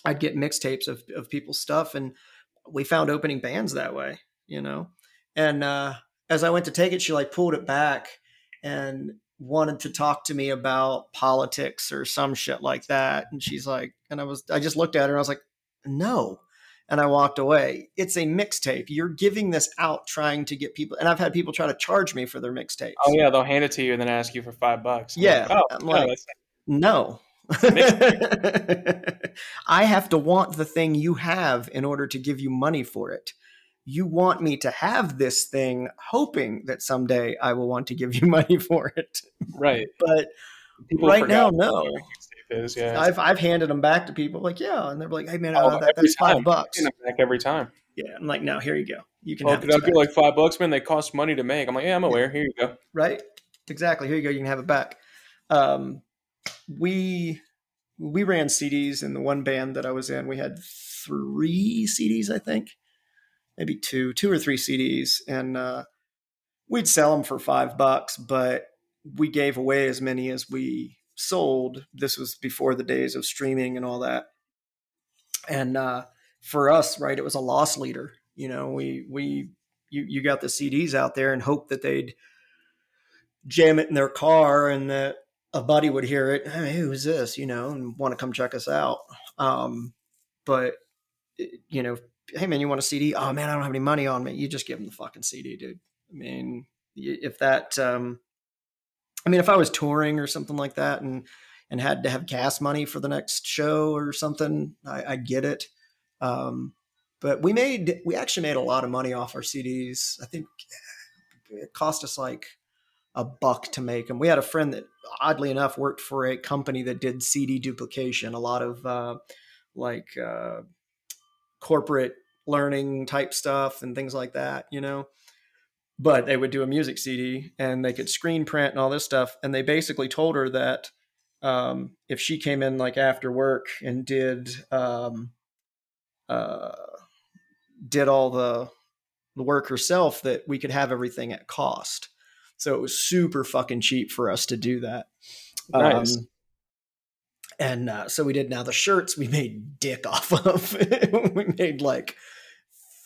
I'd get mixtapes of of people's stuff, and we found opening bands that way, you know. And uh, as I went to take it, she like pulled it back and wanted to talk to me about politics or some shit like that. And she's like, and I was, I just looked at her and I was like, no. And I walked away. It's a mixtape. You're giving this out trying to get people, and I've had people try to charge me for their mixtapes. Oh yeah, they'll hand it to you and then ask you for five bucks. I'm oh, Yeah, like, oh, I'm no, like- No. I have to want the thing you have in order to give you money for it. You want me to have this thing, hoping that someday I will want to give you money for it. right. But People right now, no. What a mixtape is, yeah. I've I've handed them back to people like, yeah, and they're like, hey man, Oh, uh, that, that's five bucks. Back every time. Yeah, I'm like, no, here you go. You can Oh, have it I back. get like five bucks, man? They cost money to make. I'm like, yeah, I'm aware. Here you go. right? Exactly. Here you go. You can have it back. Um, we we ran CDs in the one band that I was in. We had three CDs, I think, maybe two, two or three CDs, and uh, we'd sell them for five bucks, but we gave away as many as we sold. This was before the days of streaming and all that, and uh, for us, right, it was a loss leader. You know, we we you you got the CDs out there and hope that they'd jam it in their car and that a buddy would hear it. Hey, who's this? You know, and want to come check us out. Um, but you know, hey man, you want a CD? Oh man, I don't have any money on me. You just give them the fucking CD, dude. I mean, if that, um, I mean, if I was touring or something like that and and had to have gas money for the next show or something, I, I get it. Um, but we made we actually made a lot of money off our CDs. I think it cost us like a buck to make them. We had a friend that, oddly enough, worked for a company that did CD duplication, a lot of uh, like uh, corporate learning type stuff and things like that, you know. But they would do a music CD and they could screen print and all this stuff. And they basically told her that um, if she came in like after work and did um, uh, did all the the work herself, that we could have everything at cost. So it was super fucking cheap for us to do that. Nice. Um, and uh, so we did. Now the shirts we made dick off of. we made like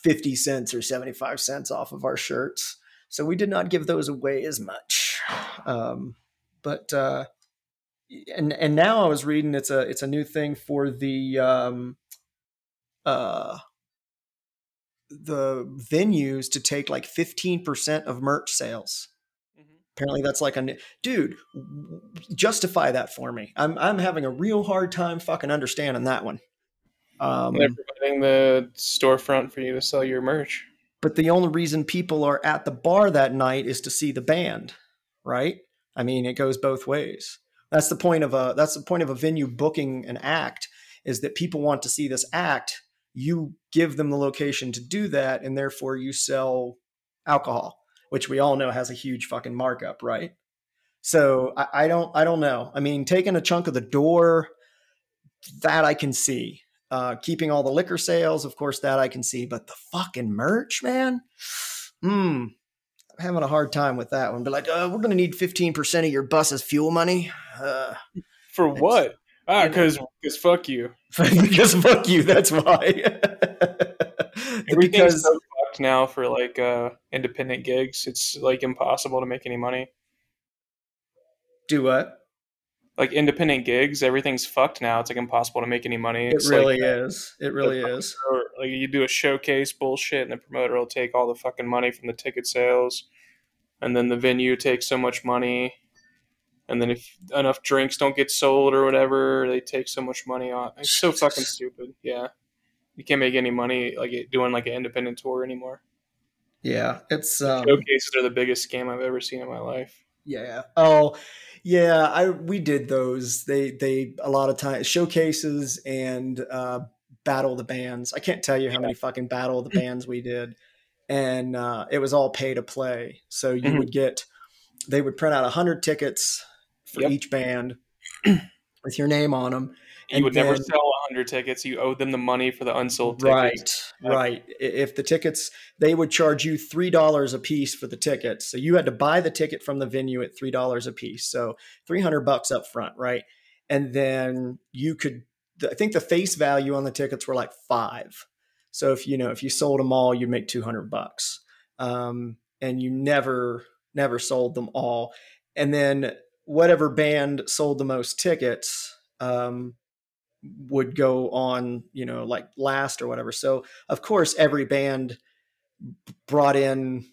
fifty cents or seventy five cents off of our shirts. So we did not give those away as much. Um, but uh, and and now I was reading it's a it's a new thing for the um, uh, the venues to take like fifteen percent of merch sales. Apparently, that's like a dude. Justify that for me. I'm I'm having a real hard time fucking understanding that one. Um, They're providing the storefront for you to sell your merch. but the only reason people are at the bar that night is to see the band, right? I mean, it goes both ways. That's the point of a that's the point of a venue booking an act is that people want to see this act. You give them the location to do that, and therefore you sell alcohol, which we all know has a huge fucking markup, right? So I, I don't I don't know. I mean, taking a chunk of the door, that I can see. Uh, keeping all the liquor sales, of course, that I can see. But the fucking merch, man, hmm, I'm having a hard time with that one. But like, uh, we're gonna need 15% of your bus's fuel money. Uh, For what? Ah, because because fuck you. because fuck you. That's why. Because so fucked now for like uh independent gigs. It's like impossible to make any money. do what? Like independent gigs, everything's fucked now. It's like impossible to make any money. It It's really like, is. It really is. like you do a showcase bullshit, and the promoter will take all the fucking money from the ticket sales, and then the venue takes so much money, and then if enough drinks don't get sold or whatever, they take so much money on. It's so fucking stupid. Yeah, you can't make any money like doing like an independent tour anymore. Yeah, it's um, Showcases are the biggest scam I've ever seen in my life. Yeah. Oh, yeah. I we did those. They they a lot of times showcases and uh, battle the bands. I can't tell you how many fucking battle the bands we did, and uh, it was all pay to play. So you Mhm. would get they would print out a hundred tickets for Yep. each band with your name on them. You would never sell hundred tickets. You owed them the money for the unsold tickets. Right, right. If the tickets, they would charge you three dollars a piece for the tickets. So you had to buy the ticket from the venue at three dollars a piece. So three hundred bucks up front, right? And then you could, I think the face value on the tickets were like five. So if you know if you sold them all, you'd make two hundred bucks. Um, and you never, never sold them all. And then whatever band sold the most tickets. Um, would go on, you know, like last or whatever. So of course every band brought in,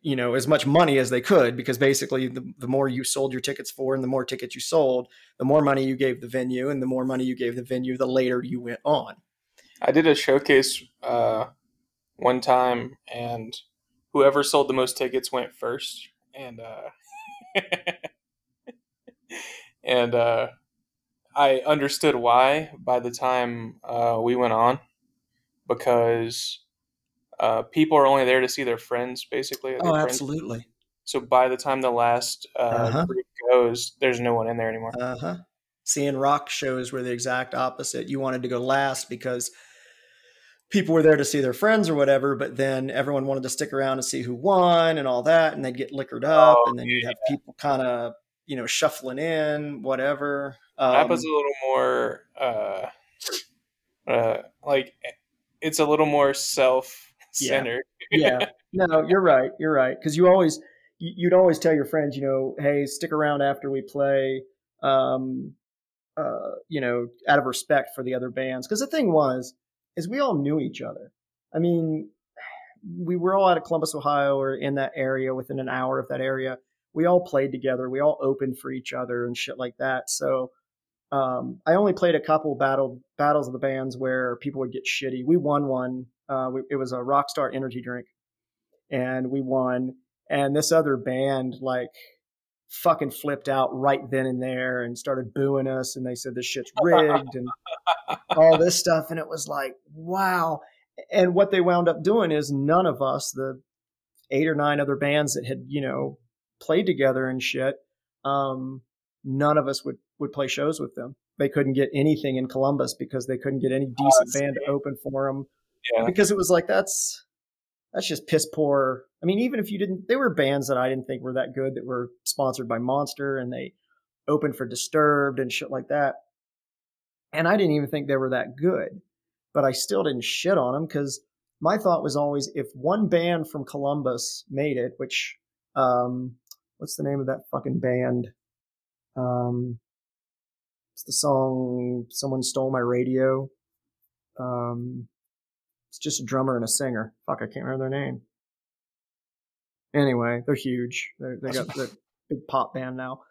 you know, as much money as they could because basically the, the more you sold your tickets for and the more tickets you sold, the more money you gave the venue and the more money you gave the venue, the later you went on. I did a showcase uh, one time, and whoever sold the most tickets went first, and uh, and uh, I understood why by the time uh, we went on, because uh, people are only there to see their friends, basically. their Oh, friends. absolutely. So by the time the last uh, Uh-huh. group goes, there's no one in there anymore. Uh huh. Seeing rock shows were the exact opposite. You wanted to go last because people were there to see their friends or whatever, but then everyone wanted to stick around and see who won and all that, and they'd get liquored up, Oh, and then you'd have people kind of, you know, shuffling in, whatever. Um, That was a little more uh, uh, like it's a little more self-centered. yeah. No, you're right. You're right. Because you always, you'd always tell your friends, you know, hey, stick around after we play. Um, uh, you know, out of respect for the other bands. Because the thing was, is we all knew each other. I mean, we were all out of Columbus, Ohio, or in that area within an hour of that area. We all played together. We all opened for each other and shit like that. So um, I only played a couple battle battles of the bands where people would get shitty. We won one. Uh, we, it was a Rockstar energy drink, and we won. and this other band like fucking flipped out right then and there and started booing us and they said this shit's rigged and all this stuff and it was like wow and what they wound up doing is none of us the eight or nine other bands that had you know played together and shit um none of us would would play shows with them they couldn't get anything in columbus because they couldn't get any decent band to open for them Yeah. because it was like that's that's just piss poor. I mean, even if you didn't, there were bands that I didn't think were that good that were sponsored by Monster and they opened for Disturbed and shit like that. And I didn't even think they were that good, but I still didn't shit on them because my thought was always if one band from Columbus made it, which, um, what's the name of that fucking band? Um, it's the song "Someone Stole My Radio." Um, it's just a drummer and a singer. Fuck, I can't remember their name. Anyway, they're huge. They're, they got the big pop band now,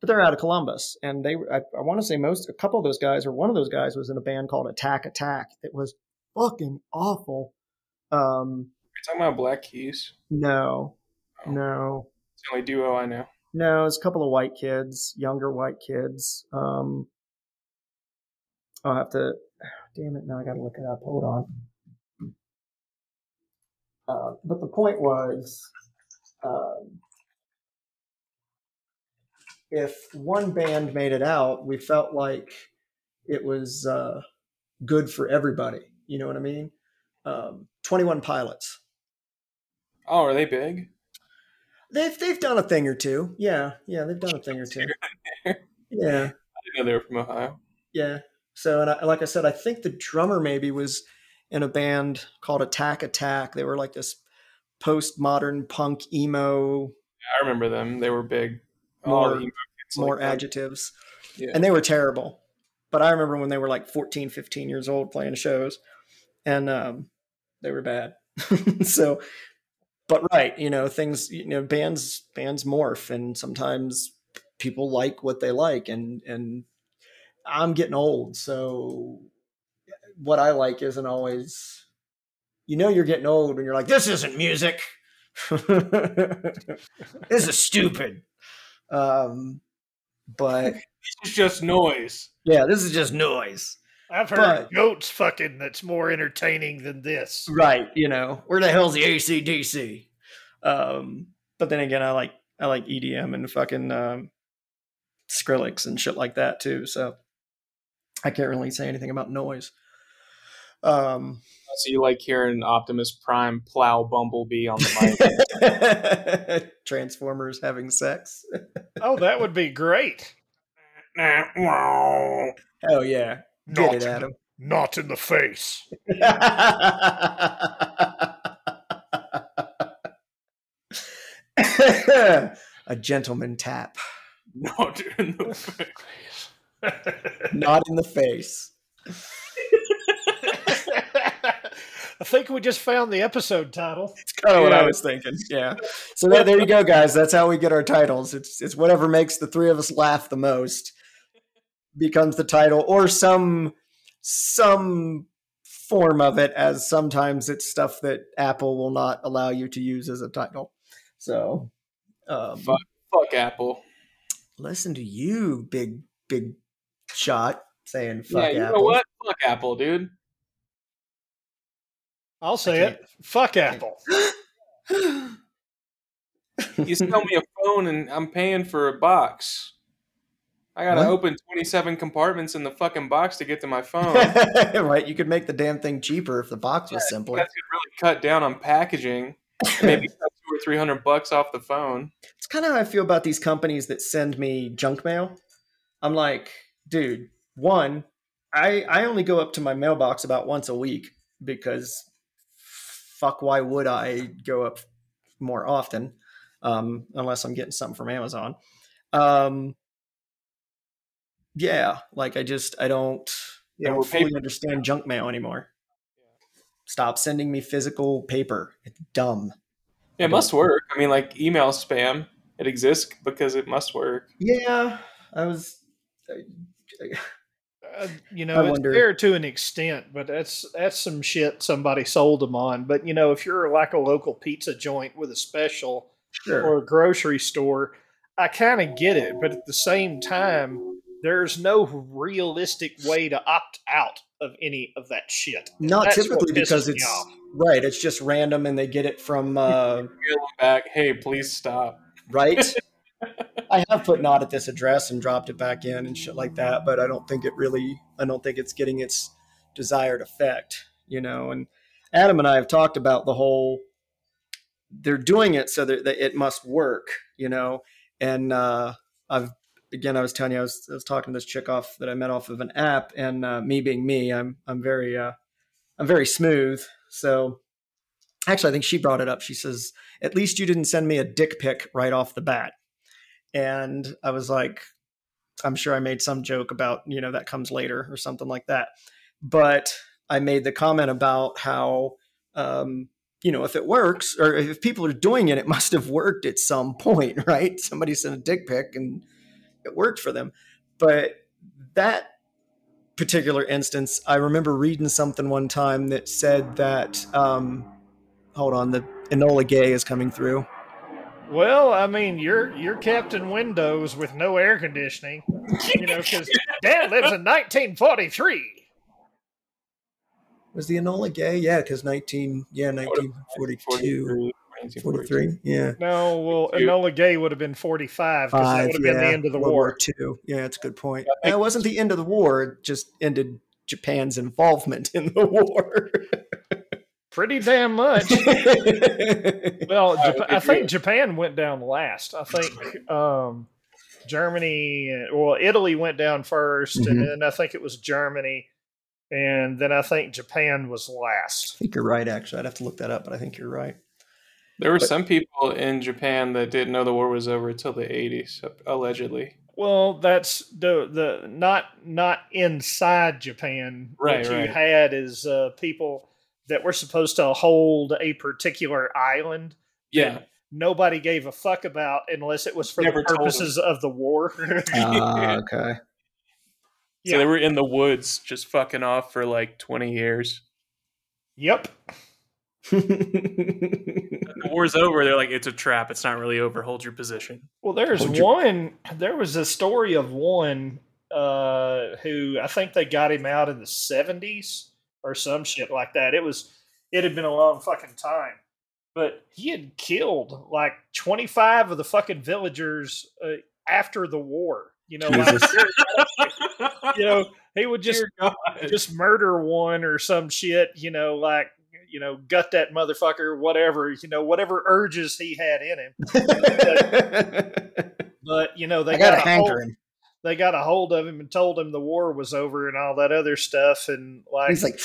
but they're out of Columbus, and they. I, I want to say most, a couple of those guys, or one of those guys, was in a band called Attack Attack. It was fucking awful. Um, You're talking about Black Keys. no, Oh. no, the only duo I know. no. It's a couple of white kids, younger white kids. Um, I'll have to. Damn it! Now I got to look it up. Hold on. Uh, but the point was, um, if one band made it out, we felt like it was uh, good for everybody. You know what I mean? Um, Twenty One Pilots. Oh, are they big? They've they've done a thing or two. Yeah, yeah, they've done a thing or two. Yeah, I didn't know they were from Ohio. yeah. So, and I, like I said, I think the drummer maybe was in a band called Attack Attack. They were like this postmodern punk emo, I remember them. They were big. More- All emo kids more like adjectives, Yeah. and they were terrible. But I remember when they were like 14, 15 years old playing shows, and um, they were bad. so, but right, you know, things, you know, bands bands morph, and sometimes people like what they like, and and I'm getting old, so what I like isn't always. You know, you're getting old when you're like, this isn't music. this is stupid. Um, but this is just noise. yeah, this is just noise. I've heard But- goats fucking that's more entertaining than this. Right, you know, where the hell's the ACDC? Um, but then again, I like I like EDM and fucking um, Skrillex and shit like that too. So I can't really say anything about noise. Um, So you like hearing Optimus Prime plow Bumblebee on the mic? Transformers having sex. Oh, that would be great. Hell yeah, Not, get it, in the- Adam. not in the face. A gentleman tap, Not in the face. not in the face. I think we just found the episode title. It's kind of what I was thinking. Yeah. So that, there you go, guys. That's how we get our titles. It's it's whatever makes the three of us laugh the most becomes the title, or some some form of it. As sometimes it's stuff that Apple will not allow you to use as a title. So, um, Fuck. Fuck Apple. listen to you, big big shot, saying fuck yeah, you Apple. know what? Fuck Apple, dude. I'll say it. Fuck Apple. You sell me a phone and I'm paying for a box. I gotta What? open 27 compartments in the fucking box to get to my phone. right? You could make the damn thing cheaper if the box was You simpler. guys could really cut down on packaging. Maybe two or three hundred bucks off the phone. It's kind of how I feel about these companies that send me junk mail. I'm like, dude, one, I I only go up to my mailbox about once a week because fuck, why would I go up more often? Um, unless I'm getting something from Amazon. Um, yeah, like I just I don't I Yeah, don't fully paper- understand junk mail anymore. Stop sending me physical paper. It's dumb. It must work. I mean, like email spam, it exists because it must work. Yeah, I was. Uh, you I know, it's wonder- fair to an extent, but that's that's some shit somebody sold them on. But you know, if you're like a local pizza joint with a special, Sure. or a grocery store, I kind of get it. But at the same time, there's no realistic way to opt out of any of that shit. Not That's typically because it's right. It's just random, and they get it from uh, back. Hey, please stop. right. I have put not at this address and dropped it back in and shit like that, but I don't think it really. I don't think it's getting its desired effect. You know, and Adam and I have talked about the whole. They're doing it so that, that it must work. You know, and uh, I've again, I was telling you, I was, I was talking to this chick off that I met off of an app, and uh, me being me, I'm I'm very uh, I'm very smooth. So actually, I think she brought it up. She says, "At least you didn't send me a dick pic right off the bat." And I was like, I'm sure I made some joke about you know that comes later or something like that, but I made the comment about how. Um, you know, if it works or if people are doing it, it must have worked at some point, right? Somebody sent a dick pic and it worked for them. But that particular instance, I remember reading something one time that said that, um, hold on, the Enola Gay is coming through. Well, I mean, you're you're Captain Windows with no air conditioning, you know, because Dad lives in 1943. Was the Enola Gay? Yeah, because 19, yeah, 1942, 43. Yeah. No, well, Two. Enola Gay would have been 45 because that Five, would have been the yeah, end of the World war. Two. Yeah, that's a good point. I think- it wasn't the end of the war; it just ended Japan's involvement in the war. Pretty damn much. Well, I Jap- would I think. Japan went down last. I think um, Germany, well, Italy went down 1st Mhm. and then I think it was Germany, and then I think Japan was last. I think you're right. Actually, I'd have to look that up, but I think you're right. There were But- some people in Japan that didn't know the war was over until the 80s, allegedly. Well, that's the the not not inside Japan. Right, what you right. had is uh, people that were supposed to hold a particular island. Yeah. Nobody gave a fuck about unless it was for Never the purposes of the war. Ah, okay. So they were in the woods just fucking off for like 20 years. Yep. The war's over. They're like, it's a trap. It's not really over. Hold your position. Well, there's Hold your- one. There was a story of one uh, who I think they got him out in the '70s or some shit like that. It was. It had been a long fucking time, but he had killed like 25 of the fucking villagers uh, after the war. You know, like, you know, he would just just murder one or some shit. You know, like you know, gut that motherfucker, whatever. You know, whatever urges he had in him. But you know, they I got a hold- hankering. they got a hold of him and told him the war was over and all that other stuff and like, He's like,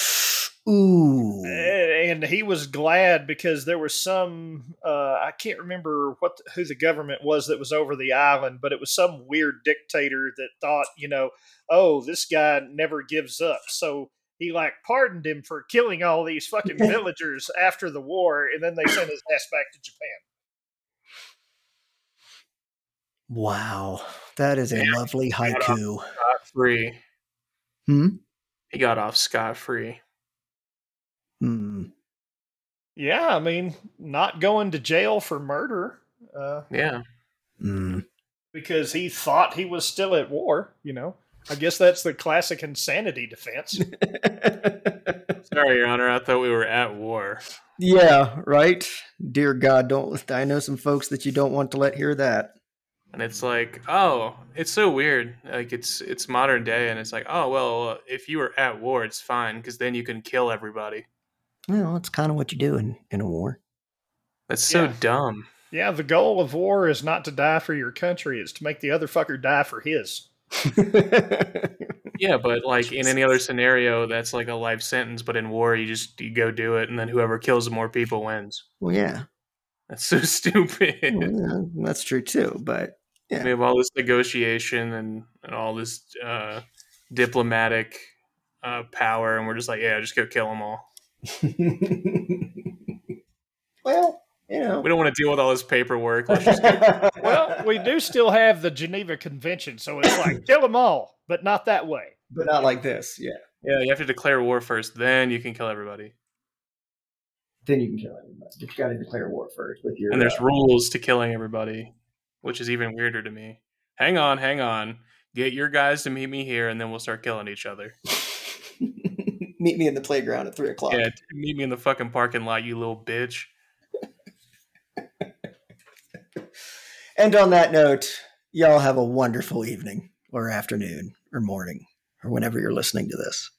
ooh. and he was glad because there was some uh, I can't remember what who the government was that was over the island, but it was some weird dictator that thought, you know, oh, this guy never gives up. So he like pardoned him for killing all these fucking villagers after the war, and then they sent his ass back to Japan. Wow, that is a lovely haiku. Free. Hmm. He got off scot free. Hmm. Yeah, I mean, not going to jail for murder. Uh, Yeah. Hmm. because he thought he was still at war. You know, I guess that's the classic insanity defense. Sorry, Your Honor. I thought we were at war. yeah. Right. Dear God, don't. I know some folks that you don't want to let hear that. And it's like, oh, it's so weird. Like it's it's modern day, and it's like, oh well, uh, if you were at war, it's fine because then you can kill everybody. Well, that's kind of what you do in in a war. That's so Yeah. dumb. yeah, the goal of war is not to die for your country; it's to make the other fucker die for his. Yeah, but like in any other scenario, that's like a life sentence. But in war, you just you go do it, and then whoever kills more people wins. well, yeah. That's so stupid. Well, yeah, that's true too. But we have all this negotiation and, and all this uh, diplomatic uh, power, and we're just like, yeah, just go kill them all. well, you know. We don't want to deal with all this paperwork. Let's just. Well, we do still have the Geneva Convention, so it's like kill them all, but not that way. but not like this. Yeah. yeah, you have to declare war first, then you can kill everybody. then you can kill everybody. But you got to declare war first with your. And there's uh, rules to killing everybody, which is even weirder to me. Hang on, hang on. Get your guys to meet me here, and then we'll start killing each other. meet me in the playground at three o'clock. Yeah, meet me in the fucking parking lot, you little bitch. And on that note, y'all have a wonderful evening or afternoon or morning or whenever you're listening to this.